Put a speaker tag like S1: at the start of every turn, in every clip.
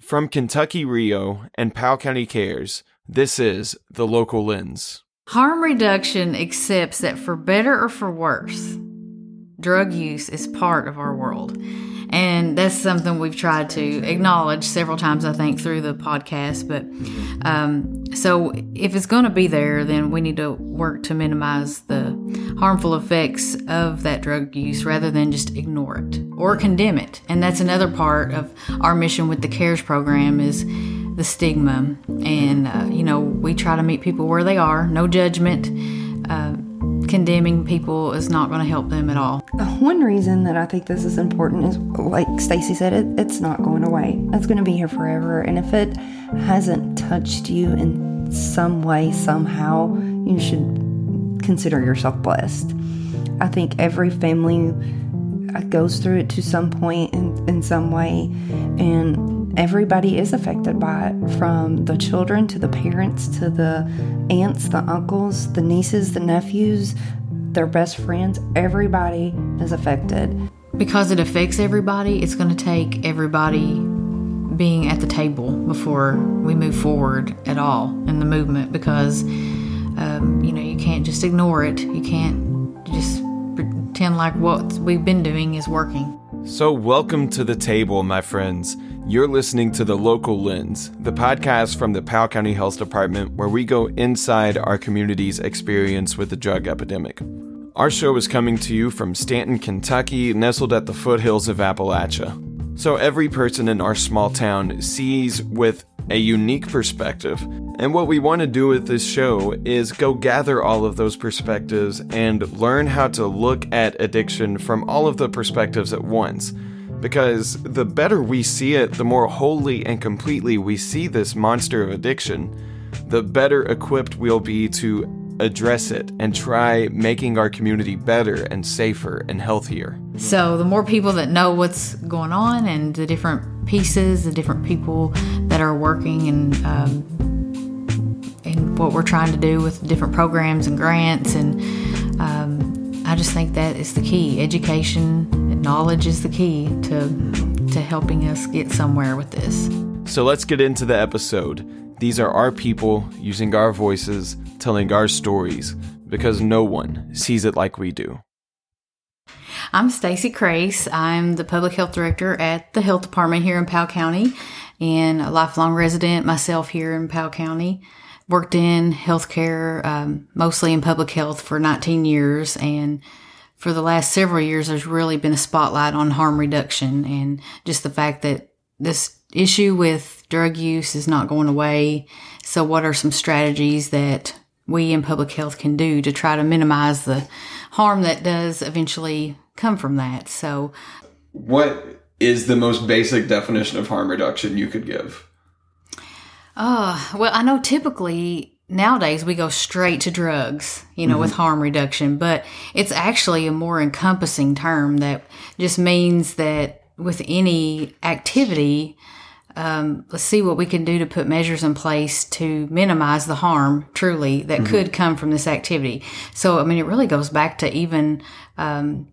S1: From Kentucky RHIO and Powell County Cares, this is The Local Lens.
S2: Harm reduction accepts that for better or for worse, drug use is part of our world. And that's something we've tried to acknowledge several times, I think, through the podcast. But um, so if it's going to be there, then we need to work to minimize the harmful effects of that drug use rather than just ignore it or condemn it. And that's another part of our mission with the CARES program is the stigma. And, uh, you know, we try to meet people where they are, no judgment. Uh, condemning people is not going to help them at all.
S3: One reason that I think this is important is, like Stacy said, it, it's not going away. It's going to be here forever. And if it hasn't touched you in some way, somehow, you should consider yourself blessed. I think every family goes through it to some point in, in some way, and everybody is affected by it from the children to the parents to the aunts, the uncles, the nieces, the nephews, their best friends. Everybody is affected.
S2: Because it affects everybody, it's going to take everybody being at the table before we move forward at all in the movement because um, you know you can't just ignore it you can't just pretend like what we've been doing is working
S1: So, welcome to the table, my friends. You're listening to The Local Lens, the podcast from the Powell County Health Department where we go inside our community's experience with the drug epidemic. Our show is coming to you from Stanton, Kentucky, nestled at the foothills of Appalachia. So, every person in our small town sees with a unique perspective. And what we want to do with this show is go gather all of those perspectives and learn how to look at addiction from all of the perspectives at once. Because the better we see it, the more wholly and completely we see this monster of addiction, the better equipped we'll be to address it and try making our community better and safer and healthier.
S2: So the more people that know what's going on and the different pieces, the different people that are working and um, and what we're trying to do with different programs and grants, and um, I just think that is the key. Education and knowledge is the key to to helping us get somewhere with this.
S1: So let's get into the episode. These are our people using our voices, telling our stories, because no one sees it like we do.
S2: I'm Stacy Crase. I'm the public health director at the health department here in Powell County and a lifelong resident myself here in Powell County. Worked in healthcare, um, mostly in public health for 19 years. And for the last several years, there's really been a spotlight on harm reduction and just the fact that this issue with drug use is not going away. So, what are some strategies that we in public health can do to try to minimize the harm that does eventually come from that? So,
S1: What is the most basic definition of harm reduction you could give?
S2: uh, well, I know typically nowadays we go straight to drugs, you know, with harm reduction, but it's actually a more encompassing term that just means that with any activity, um, let's see what we can do to put measures in place to minimize the harm truly that could come from this activity. So, I mean, it really goes back to even um,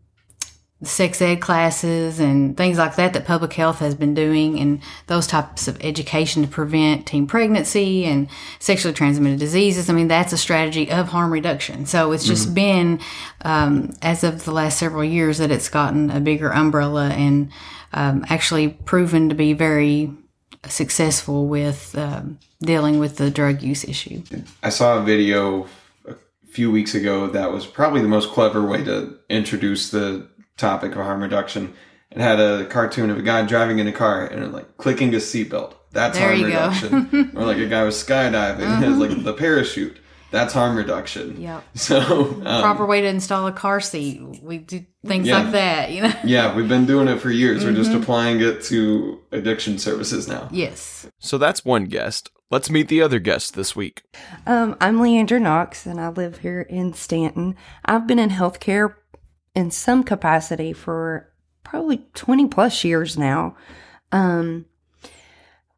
S2: sex ed classes and things like that that public health has been doing and those types of education to prevent teen pregnancy and sexually transmitted diseases. I mean, that's a strategy of harm reduction. So it's just been, um, as of the last several years, that it's gotten a bigger umbrella and um, actually proven to be very successful with um, dealing with the drug use issue.
S1: I saw a video a few weeks ago that was probably the most clever way to introduce the topic of harm reduction. It had a cartoon of a guy driving in a car and like clicking his seatbelt. That's
S2: There
S1: harm reduction. or like a guy was skydiving was like the parachute. That's harm reduction.
S2: Yep.
S1: So um,
S2: Proper way to install a car seat. We do things
S1: Yeah.
S2: like that, you know?
S1: yeah, we've been doing it for years. We're just applying it to addiction services now.
S2: Yes.
S1: So that's one guest. Let's meet the other guest this week.
S3: Um, I'm LeAndre Knox, and I live here in Stanton. I've been in healthcare in some capacity for probably 20 plus years now. Um,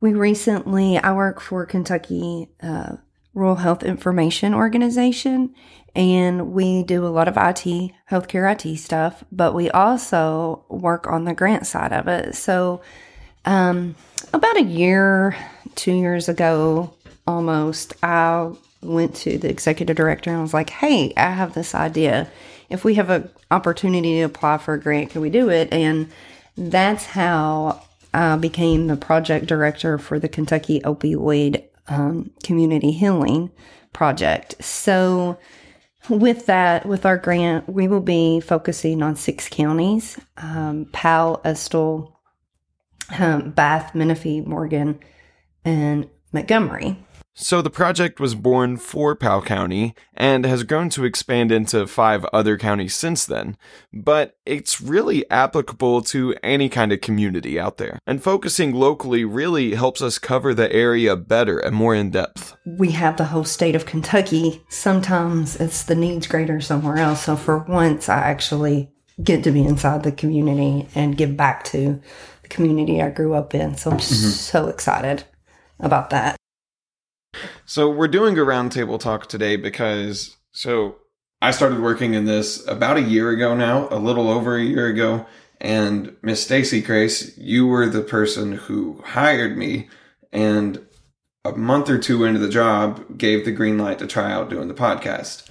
S3: we recently, I work for Kentucky uh, Rural Health Information Organization, and we do a lot of IT, healthcare IT stuff, but we also work on the grant side of it. So Um, about a year, two years ago, almost, I went to the executive director and was like, "Hey, I have this idea. If we have an opportunity to apply for a grant, can we do it?" And that's how I became the project director for the Kentucky Opioid um, Community Healing Project. So with that, with our grant, we will be focusing on six counties um, Powell, Estill, um, Bath, Menifee, Morgan, and Montgomery.
S1: So the project was born for Powell County and has grown to expand into five other counties since then, but it's really applicable to any kind of community out there. And focusing locally really helps us cover the area better and more in depth.
S3: We have the whole state of Kentucky. Sometimes it's the needs greater somewhere else. So for once, I actually get to be inside the community and give back to the community I grew up in. So I'm mm-hmm. so excited about that.
S1: So we're doing a roundtable talk today because so I started working in this about a year ago now, a little over a year ago, and Miss Stacy Crase, you were the person who hired me, and a month or two into the job, gave the green light to try out doing the podcast.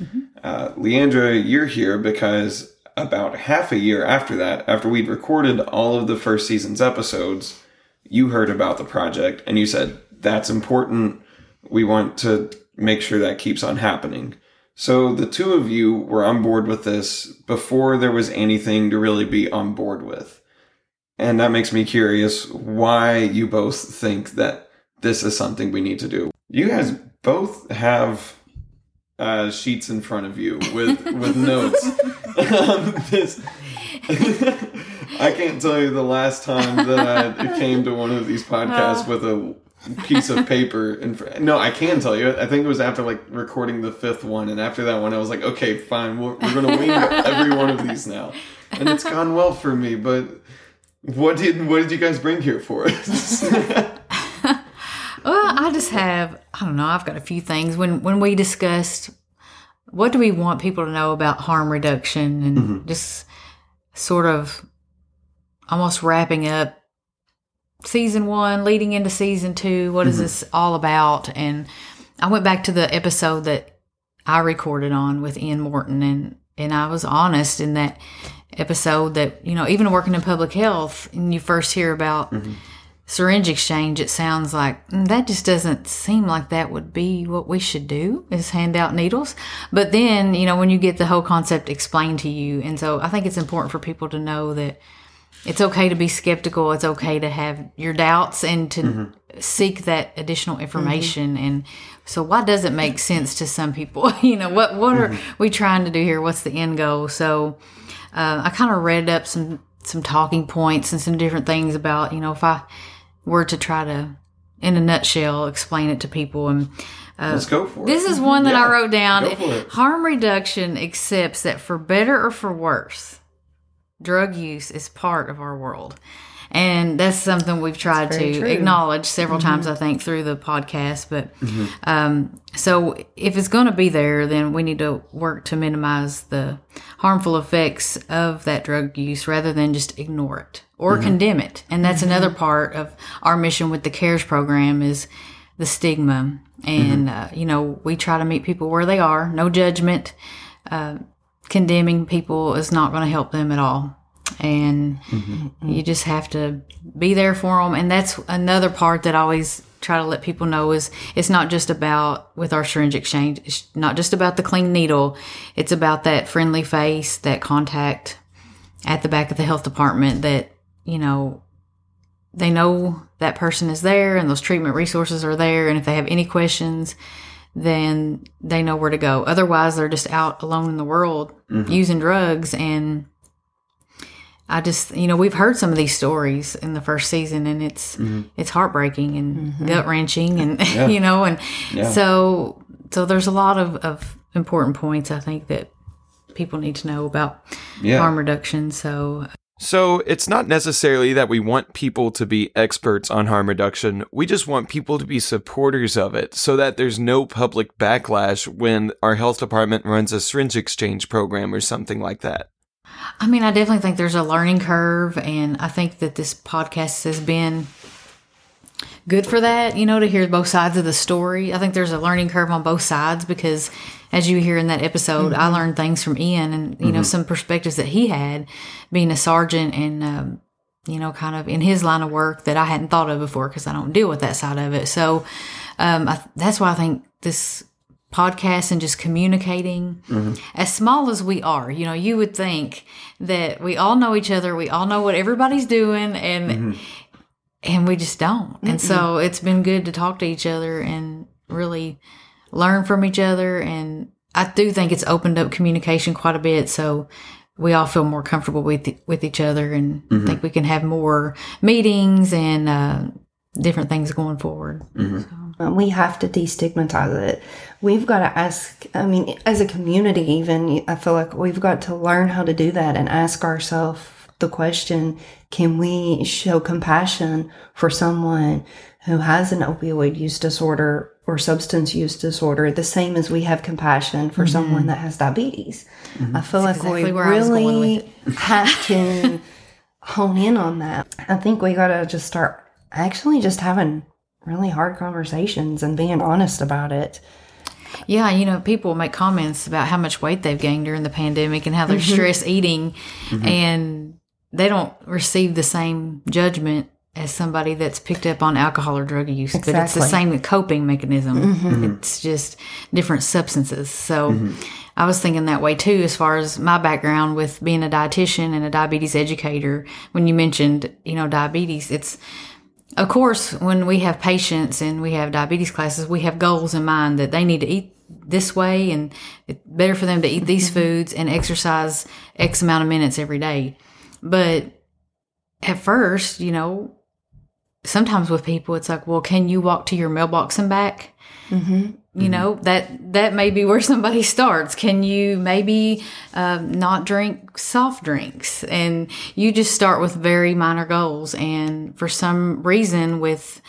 S1: Uh, LeAndre, you're here because about half a year after that, after we'd recorded all of the first season's episodes, you heard about the project and you said that's important we want to make sure that keeps on happening. So the two of you were on board with this before there was anything to really be on board with. And that makes me curious why you both think that this is something we need to do. You guys both have uh, sheets in front of you with with notes. Um, this, I can't tell you the last time that I came to one of these podcasts with a piece of paper and front. No, I can tell you. I think it was after like recording the fifth one, and after that one, I was like, okay, fine, we're, we're gonna wing every one of these now, and it's gone well for me. But what did what did you guys bring here for us?
S2: Well, I just have I don't know. I've got a few things when when we discussed what do we want people to know about harm reduction and mm-hmm. just sort of almost wrapping up season one, leading into season two. What is this all about? And I went back to the episode that I recorded on with Ian Morton, and and I was honest in that episode that you know even working in public health, and you first hear about syringe exchange, it sounds like "Mm, that just doesn't seem like that would be what we should do is hand out needles. But then, you know, when you get the whole concept explained to you, and so I think it's important for people to know that it's okay to be skeptical. It's okay to have your doubts and to mm-hmm. seek that additional mm-hmm. information. And so, why does it make sense to some people? you know, what what are mm-hmm. we trying to do here? What's the end goal? So, uh, I kind of read up some some talking points and some different things about you know if I were to try to, in a nutshell, explain it to people and.
S1: Uh, Let's go for it.
S2: This is one that I wrote down.
S1: go for it.
S2: Harm reduction accepts that for better or for worse, drug use is part of our world. And that's something we've tried to
S3: true.
S2: acknowledge several times, I think, through the podcast. But um, so if it's going to be there, then we need to work to minimize the harmful effects of that drug use rather than just ignore it or condemn it. And that's another part of our mission with the CARES program is the stigma. And, uh, you know, we try to meet people where they are, no judgment. Uh, condemning people is not going to help them at all. And mm-hmm. you just have to be there for them. And that's another part that I always try to let people know is it's not just about with our syringe exchange, it's not just about the clean needle. It's about that friendly face, that contact at the back of the health department that, you know, they know that person is there and those treatment resources are there. And if they have any questions, then they know where to go. Otherwise, they're just out alone in the world mm-hmm. using drugs. And I just, you know, we've heard some of these stories in the first season, and it's mm-hmm. it's heartbreaking and mm-hmm. gut wrenching, and you know, and
S1: Yeah.
S2: so so there's a lot of of important points I think that people need to know about
S1: Yeah.
S2: harm reduction. So
S1: So it's not necessarily that we want people to be experts on harm reduction. We just want people to be supporters of it so that there's no public backlash when our health department runs a syringe exchange program or something like that.
S2: I mean, I definitely think there's a learning curve, and I think that this podcast has been good for that, you know, to hear both sides of the story. I think there's a learning curve on both sides because, as you hear in that episode, I learned things from Ian and, you know, some perspectives that he had being a sergeant and, um, you know, kind of in his line of work that I hadn't thought of before because I don't deal with that side of it. So um, I, that's why I think this podcast and just communicating as small as we are you know you would think that we all know each other we all know what everybody's doing and and we just don't. And so it's been good to talk to each other and really learn from each other and i do think it's opened up communication quite a bit so we all feel more comfortable with with each other and think we can have more meetings and uh, different things going forward.
S3: Uh, we have to destigmatize it. We've got to ask, I mean, as a community, even, I feel like we've got to learn how to do that and ask ourselves the question can we show compassion for someone who has an opioid use disorder or substance use disorder the same as we have compassion for mm-hmm. someone that has diabetes? Mm-hmm. I feel like
S2: exactly
S3: we
S2: where I was going
S3: really have to hone in on that. I think we got to just start actually just having really hard conversations and being honest about it.
S2: Yeah, you know, people make comments about how much weight they've gained during the pandemic and how they're mm-hmm. stress eating, and they don't receive the same judgment as somebody that's picked up on alcohol or drug use. But it's the same coping mechanism. Mm-hmm. Mm-hmm. It's just different substances. So mm-hmm. I was thinking that way too, as far as my background with being a dietitian and a diabetes educator. When you mentioned, you know, diabetes, it's of course, when we have patients and we have diabetes classes, we have goals in mind that they need to eat this way and it's better for them to eat these foods and exercise X amount of minutes every day. But at first, you know, sometimes with people, it's like, well, can you walk to your mailbox and back? You know that that may be where somebody starts. Can you maybe um, not drink soft drinks? And you just start with very minor goals. And for some reason, with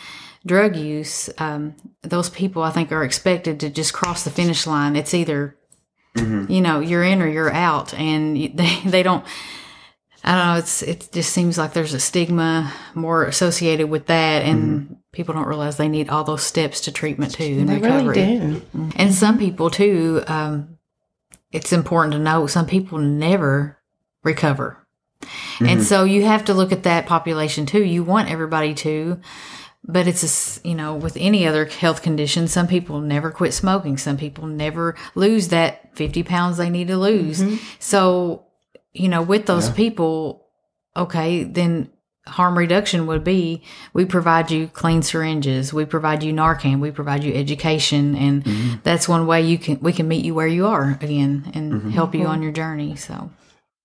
S2: drug use, um, those people I think are expected to just cross the finish line. It's either you know you're in or you're out, and they they don't. I don't know. It's it just seems like there's a stigma more associated with that, and mm-hmm. people don't realize they need all those steps to treatment too and
S3: They
S2: recovery.
S3: really do. Mm-hmm.
S2: And some people too. Um, it's important to know some people never recover, and mm-hmm. so you have to look at that population too. You want everybody to, but it's a you know with any other health condition, some people never quit smoking. Some people never lose that fifty pounds they need to lose. So you know with those people, okay, then harm reduction would be we provide you clean syringes, we provide you Narcan, we provide you education, and mm-hmm. that's one way you can we can meet you where you are again and mm-hmm. help you on your journey. So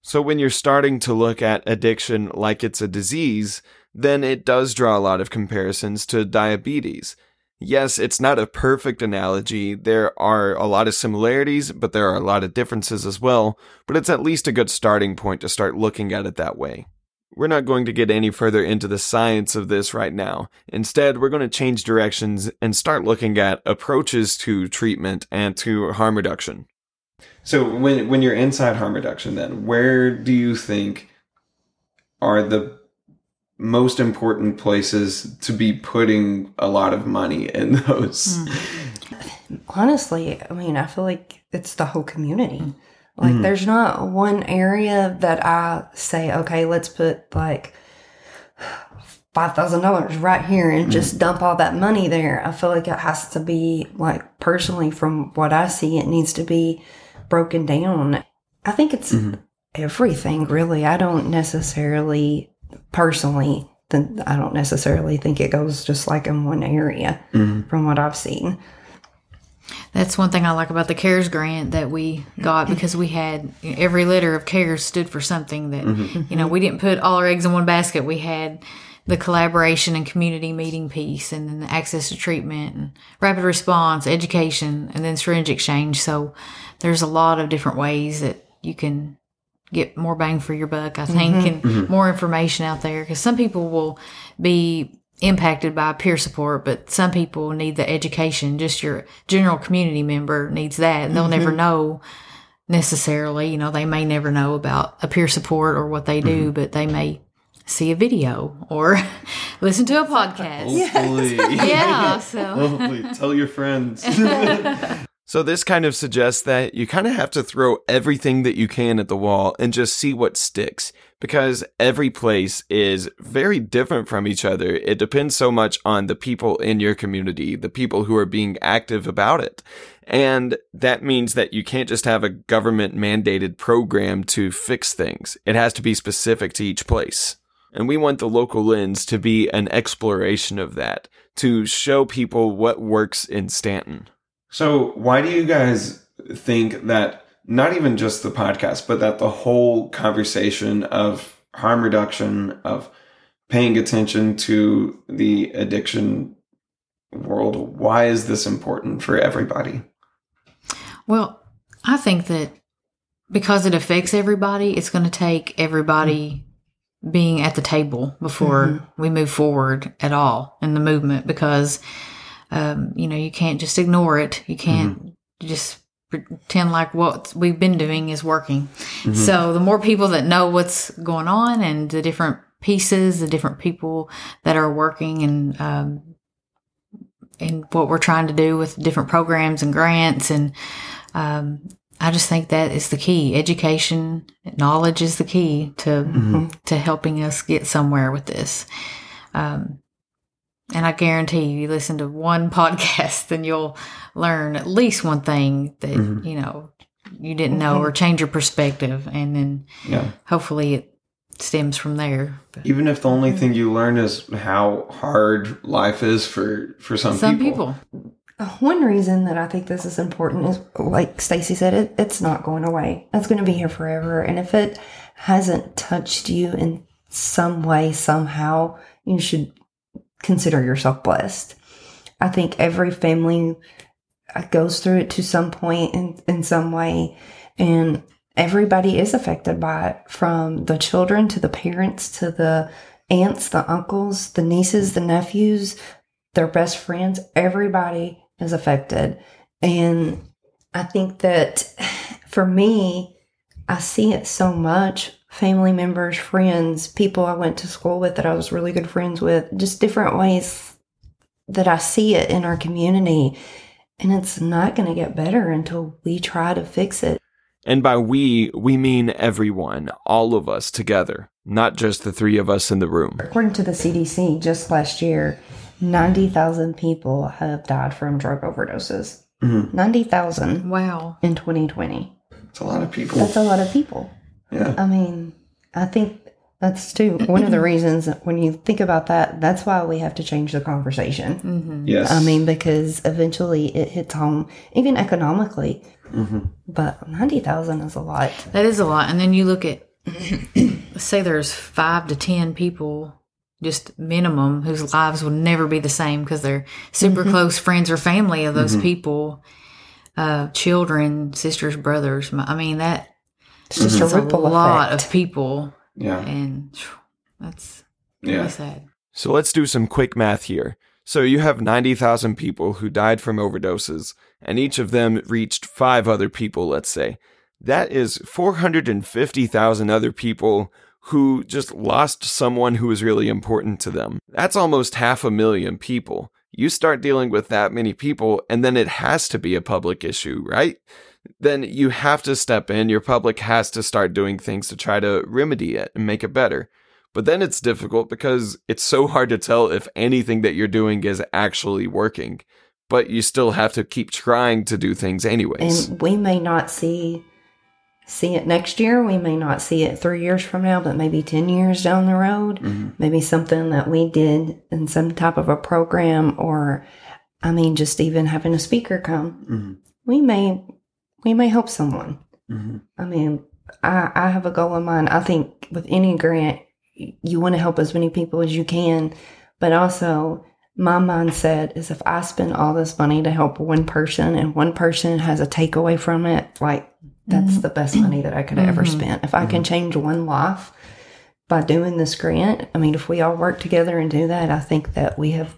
S1: So when you're starting to look at addiction like it's a disease, then it does draw a lot of comparisons to diabetes. Yes, it's not a perfect analogy. There are a lot of similarities, but there are a lot of differences as well. But it's at least a good starting point to start looking at it that way. We're not going to get any further into the science of this right now. Instead, we're going to change directions and start looking at approaches to treatment and to harm reduction. So when when you're inside harm reduction, then where do you think are the most important places to be putting a lot of money in those? Hmm.
S3: Honestly, I mean, I feel like it's the whole community. Like, hmm. there's not one area that I say, okay, let's put like $5,000 right here and just hmm. dump all that money there. I feel like it has to be, like, personally, from what I see, it needs to be broken down. I think it's mm-hmm. everything, really. I don't necessarily, personally, then I don't necessarily think it goes just like in one area mm-hmm. from what I've seen.
S2: That's one thing I like about the CARES grant that we got because we had every letter of CARES stood for something that, mm-hmm. you know, we didn't put all our eggs in one basket. We had the collaboration and community meeting piece and then the access to treatment and rapid response, education, and then syringe exchange. So there's a lot of different ways that you can get more bang for your buck, I think, mm-hmm. and mm-hmm. more information out there because some people will be impacted by peer support, but some people need the education. Just your general community member needs that, and they'll never mm-hmm. know necessarily. You know, they may never know about a peer support or what they do, but they may see a video or listen to a podcast.
S1: Hopefully.
S2: Yeah, so
S1: Hopefully. Tell your friends. so, this kind of suggests that you kind of have to throw everything that you can at the wall and just see what sticks because every place is very different from each other. It depends so much on the people in your community, the people who are being active about it. And that means that you can't just have a government mandated program to fix things. It has to be specific to each place. And we want the local lens to be an exploration of that, to show people what works in Stanton. So, why do you guys think that not even just the podcast, but that the whole conversation of harm reduction, of paying attention to the addiction world, why is this important for everybody?
S2: Well, I think that because it affects everybody, it's going to take everybody being at the table before mm-hmm. we move forward at all in the movement because, um, you know, you can't just ignore it. You can't just pretend like what we've been doing is working. So the more people that know what's going on and the different pieces, the different people that are working and, um, and what we're trying to do with different programs and grants and um, I just think that is the key. Education, knowledge is the key to to helping us get somewhere with this. Um, and I guarantee you, you listen to one podcast, and you'll learn at least one thing that mm-hmm. you know you didn't know, mm-hmm. or change your perspective, and then
S1: Yeah.
S2: hopefully it stems from there. But
S1: Even if the only mm-hmm. thing you learn is how hard life is for, for some,
S2: some people,
S3: Uh, One reason that I think this is important is, like Stacy said, it, it's not going away. It's going to be here forever. And if it hasn't touched you in some way, somehow, you should consider yourself blessed. I think every family uh, goes through it to some point in, in some way. And everybody is affected by it from the children to the parents to the aunts, the uncles, the nieces, the nephews, their best friends. Everybody is affected. And I think that for me, I see it so much. Family members, friends, people I went to school with that I was really good friends with, just different ways that I see it in our community. And it's not going to get better until we try to fix it.
S1: And by we, we mean everyone, all of us together, not just the three of us in the room.
S3: According to the CDC, just last year, 90,000 people have died from drug overdoses. Mm-hmm. 90,000
S2: wow,
S3: in 2020.
S1: It's a lot of people.
S3: That's a lot of people.
S1: Yeah.
S3: I mean, I think that's too one of the reasons when you think about that, that's why we have to change the conversation. Mm-hmm.
S1: Yes.
S3: I mean, because eventually it hits home, even economically. Mm-hmm. But 90,000 is a lot.
S2: that is a lot. And then you look at, say there's five to ten people just minimum whose lives will never be the same because they're super mm-hmm. close friends or family of those people uh children sisters brothers i mean that
S3: It's just mm-hmm.
S2: it's
S3: a
S2: a
S3: ripple
S2: lot
S3: effect.
S2: of people
S1: yeah.
S2: and phew, that's
S1: Yeah.
S2: really sad
S1: So let's do some quick math here. So you have 90,000 people who died from overdoses, and each of them reached five other people, let's say. That is 450,000 other people who just lost someone who was really important to them. That's almost half a million people. You start dealing with that many people, and then it has to be a public issue, right? Then you have to step in. Your public has to start doing things to try to remedy it and make it better. But then it's difficult because it's so hard to tell if anything that you're doing is actually working. But you still have to keep trying to do things anyways.
S3: And we may not see see it next year. We may not see it three years from now, but maybe 10 years down the road. Mm-hmm. Maybe something that we did in some type of a program or, I mean, just even having a speaker come. Mm-hmm. We may, we may help someone. Mm-hmm. I mean, I, I have a goal in mind. I think with any grant, you want to help as many people as you can, but also my mindset is if I spend all this money to help one person and one person has a takeaway from it, like that's mm-hmm. the best money that I could have ever mm-hmm. spend. If I can change one life by doing this grant, I mean, if we all work together and do that, I think that we have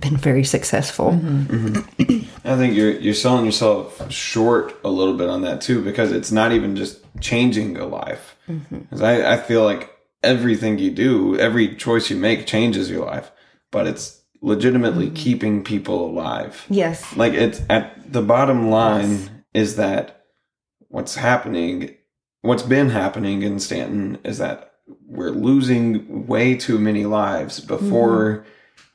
S3: been very successful. Mm-hmm. Mm-hmm.
S1: I think you're you're selling yourself short a little bit on that too because it's not even just changing a life. Mm-hmm. Because I, I feel like everything you do, every choice you make changes your life, but it's legitimately keeping people alive.
S3: Yes.
S1: Like it's at the bottom line is that what's happening, what's been happening in Stanton is that we're losing way too many lives before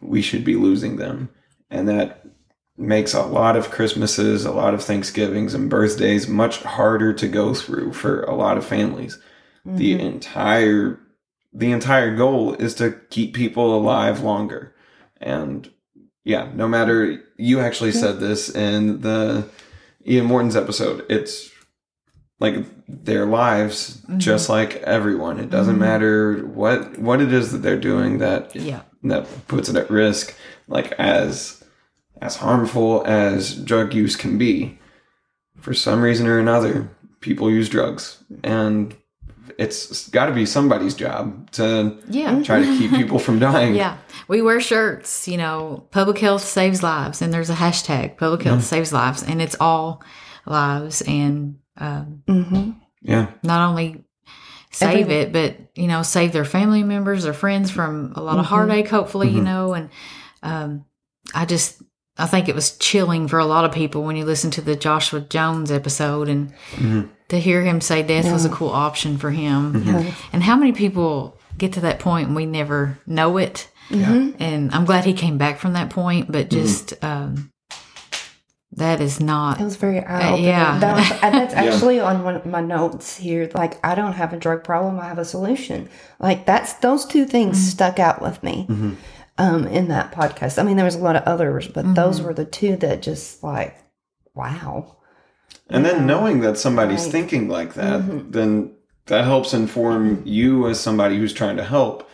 S1: we should be losing them. And that makes a lot of Christmases, a lot of Thanksgivings and birthdays much harder to go through for a lot of families. The mm-hmm. entire the entire goal is to keep people alive longer. And yeah, no matter you actually said this in the Ian Morton's episode, it's like their lives mm-hmm. just like everyone. It doesn't mm-hmm. matter what what it is that they're doing that
S2: Yeah.
S1: That puts it at risk, like as as harmful as drug use can be. For some reason or another, people use drugs, and it's got to be somebody's job to
S2: Yeah.
S1: try to keep people from dying.
S2: Yeah. We wear shirts, you know, public health saves lives. And there's a hashtag, public health saves lives. And it's all lives. And um,
S3: hmm
S1: yeah,
S2: not only save
S3: Every-
S2: it, but, you know, save their family members, their friends from a lot of mm-hmm. heartache, hopefully, you mm-hmm. know. And um, I just, I think it was chilling for a lot of people when you listen to the Joshua Jones episode and mm-hmm. to hear him say death was a cool option for him. And how many people get to that point and we never know it? And I'm glad he came back from that point, but just um, that is not.
S3: It was very eye opening.
S2: yeah.
S3: That was, and that's actually on one of my notes here. Like, I don't have a drug problem. I have a solution. Like, that's those two things
S2: Mm-hmm.
S3: stuck out with me um, in that podcast. I mean, there was a lot of others, but
S2: Mm-hmm.
S3: those were the two that just like, wow.
S1: and then knowing that somebody's
S3: Right.
S1: thinking like that, then that helps inform you as somebody who's trying to help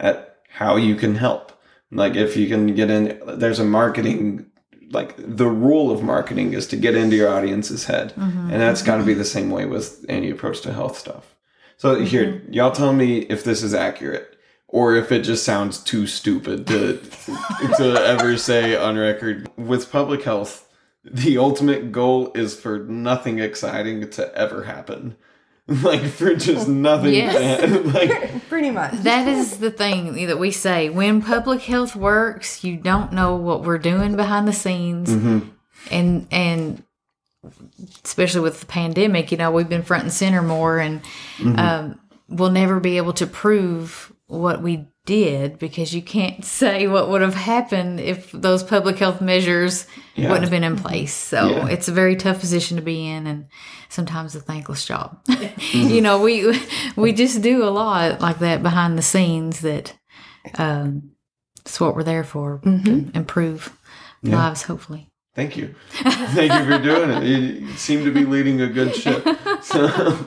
S1: at how you can help. Like if you can get in, there's a marketing like the rule of marketing is to get into your audience's head. Mm-hmm. And that's got to be the mm-hmm. same way with any approach to health stuff. So here mm-hmm. y'all tell me if this is accurate or if it just sounds too stupid to to ever say on record. With public health the ultimate goal is for nothing exciting to ever happen like for just nothing
S2: Yes.
S1: to, like
S3: Pretty much.
S2: That is the thing that we say. When public health works, you don't know what we're doing behind the scenes. And and especially with the pandemic, you know, we've been front and center more and um, we'll never be able to prove what we did because you can't say what would have happened if those public health measures wouldn't have been in place. So
S1: Yeah.
S2: it's a very tough position to be in and sometimes a thankless job. you know, we we just do a lot like that behind the scenes that um it's what we're there for to improve lives hopefully.
S1: Thank you. Thank you for doing it. You seem to be leading a good ship. So,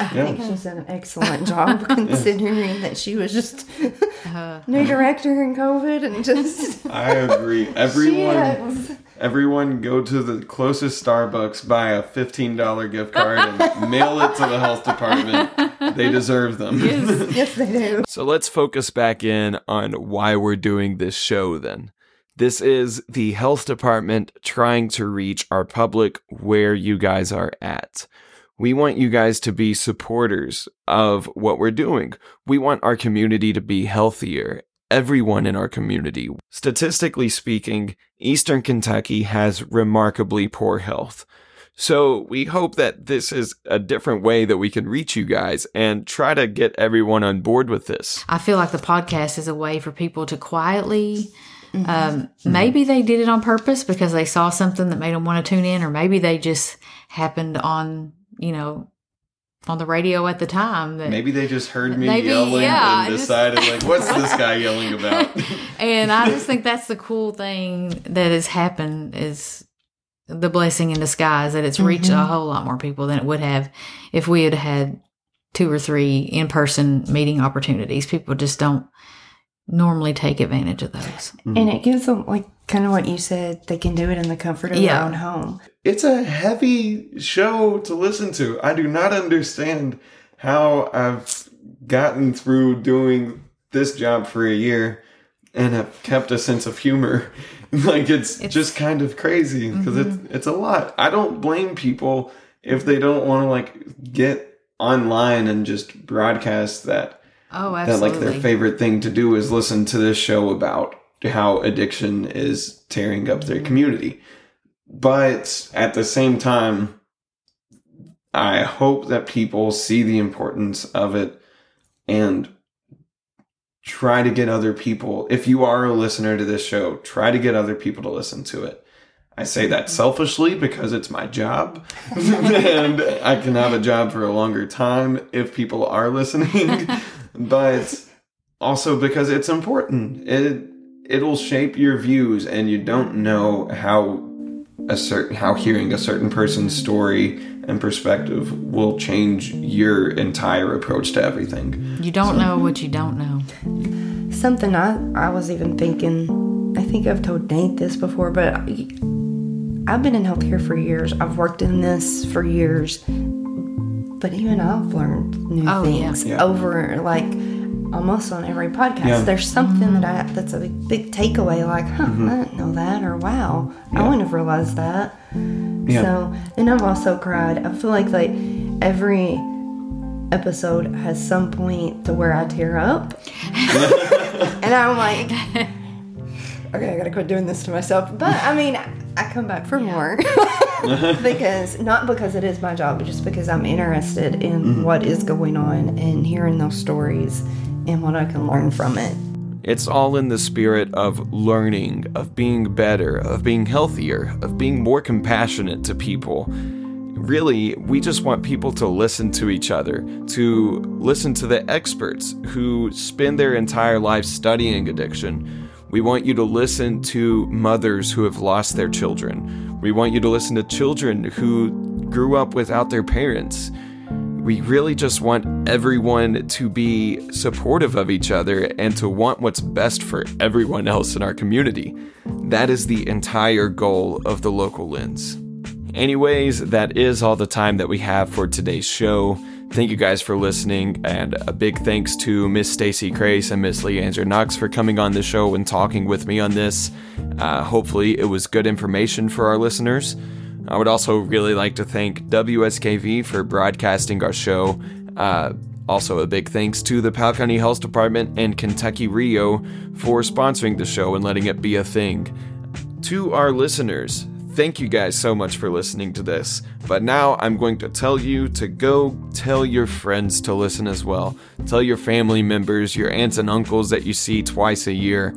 S3: I think she's done an excellent job considering that she was just
S2: Uh,
S3: new director in COVID and just.
S1: I agree. Everyone, everyone, go to the closest Starbucks, buy a fifteen dollar gift card, and mail it to the health department. They deserve them.
S3: yes, they do.
S1: So let's focus back in on why we're doing this show then. This is the health department trying to reach our public where you guys are at. We want you guys to be supporters of what we're doing. We want our community to be healthier. Everyone in our community. Statistically speaking, Eastern Kentucky has remarkably poor health. So we hope that this is a different way that we can reach you guys and try to get everyone on board with this.
S2: I feel like the podcast is a way for people to quietly Mm-hmm. um, mm-hmm. maybe they did it on purpose because they saw something that made them want to tune in or maybe they just happened on, you know, on the radio at the time that
S1: Maybe they just heard me
S2: Maybe,
S1: yelling
S2: yeah,
S1: and
S2: just-
S1: decided like, what's this guy yelling about?
S2: and I just think that's the cool thing that has happened is the blessing in disguise that it's reached a mm-hmm. whole lot more people than it would have if we had had two or three in person meeting opportunities. People just don't normally take advantage of those.
S3: And it gives them, like, kind of what you said, they can do it in the comfort of
S2: Yeah.
S3: their own home.
S1: it's a heavy show to listen to. I do not understand how I've gotten through doing this job for a year and have kept a sense of humor. like it's,
S2: It's-
S1: just kind of crazy because it's mm-hmm. it's a lot. I don't blame people if they don't want to like get online and just broadcast that
S2: Oh, absolutely.
S1: that like their favorite thing to do is listen to this show about how addiction is tearing up their mm-hmm. community. But at the same time, I hope that people see the importance of it and try to get other people. If you are a listener to this show, try to get other people to listen to it. I say that mm-hmm. selfishly because it's my job and I can have a job for a longer time if people are listening, but also because it's important. It it'll shape your views and you don't know how a certain how hearing a certain person's story and perspective will change your entire approach to everything.
S2: you don't know what you don't know.
S3: Something I, I was even thinking, I think I've told Nate this before, but I, I've been in healthcare for years. I've worked in this for years. But even I've learned new
S2: Oh,
S3: things
S1: Yeah.
S3: over like almost on every podcast.
S1: Yeah.
S3: There's something that I that's a big, big takeaway, like, huh,
S1: Mm-hmm.
S3: I didn't know that, or wow, I wouldn't have realized that.
S1: Yeah.
S3: So, and I've also cried. I feel like like every episode has some point to where I tear up, and I'm like, okay, I gotta quit doing this to myself. But I mean, I come back for more because not because it is my job, but just because I'm interested in mm-hmm. what is going on and hearing those stories and what I can learn from it.
S1: It's all in the spirit of learning, of being better, of being healthier, of being more compassionate to people. Really, we just want people to listen to each other, to listen to the experts who spend their entire lives studying addiction. We want you to listen to mothers who have lost their children. We want you to listen to children who grew up without their parents. We really just want everyone to be supportive of each other and to want what's best for everyone else in our community. That is the entire goal of the local lens. Anyways, that is all the time that we have for today's show. Thank you guys for listening, and a big thanks to Miss Stacy Crase and Miss LeAndre Knox for coming on the show and talking with me on this. Uh, hopefully, it was good information for our listeners. I would also really like to thank WSKV for broadcasting our show. Uh, also, a big thanks to the Powell County Health Department and Kentucky RHIO for sponsoring the show and letting it be a thing. To our listeners, thank you guys so much for listening to this. But now I'm going to tell you to go tell your friends to listen as well. Tell your family members, your aunts and uncles that you see twice a year.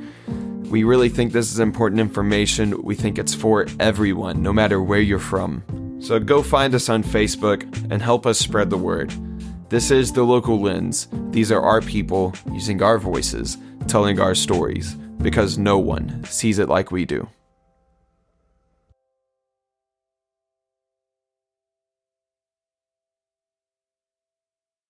S1: We really think this is important information. We think it's for everyone, no matter where you're from. So go find us on Facebook and help us spread the word. This is the local lens. These are our people using our voices, telling our stories, because no one sees it like we do.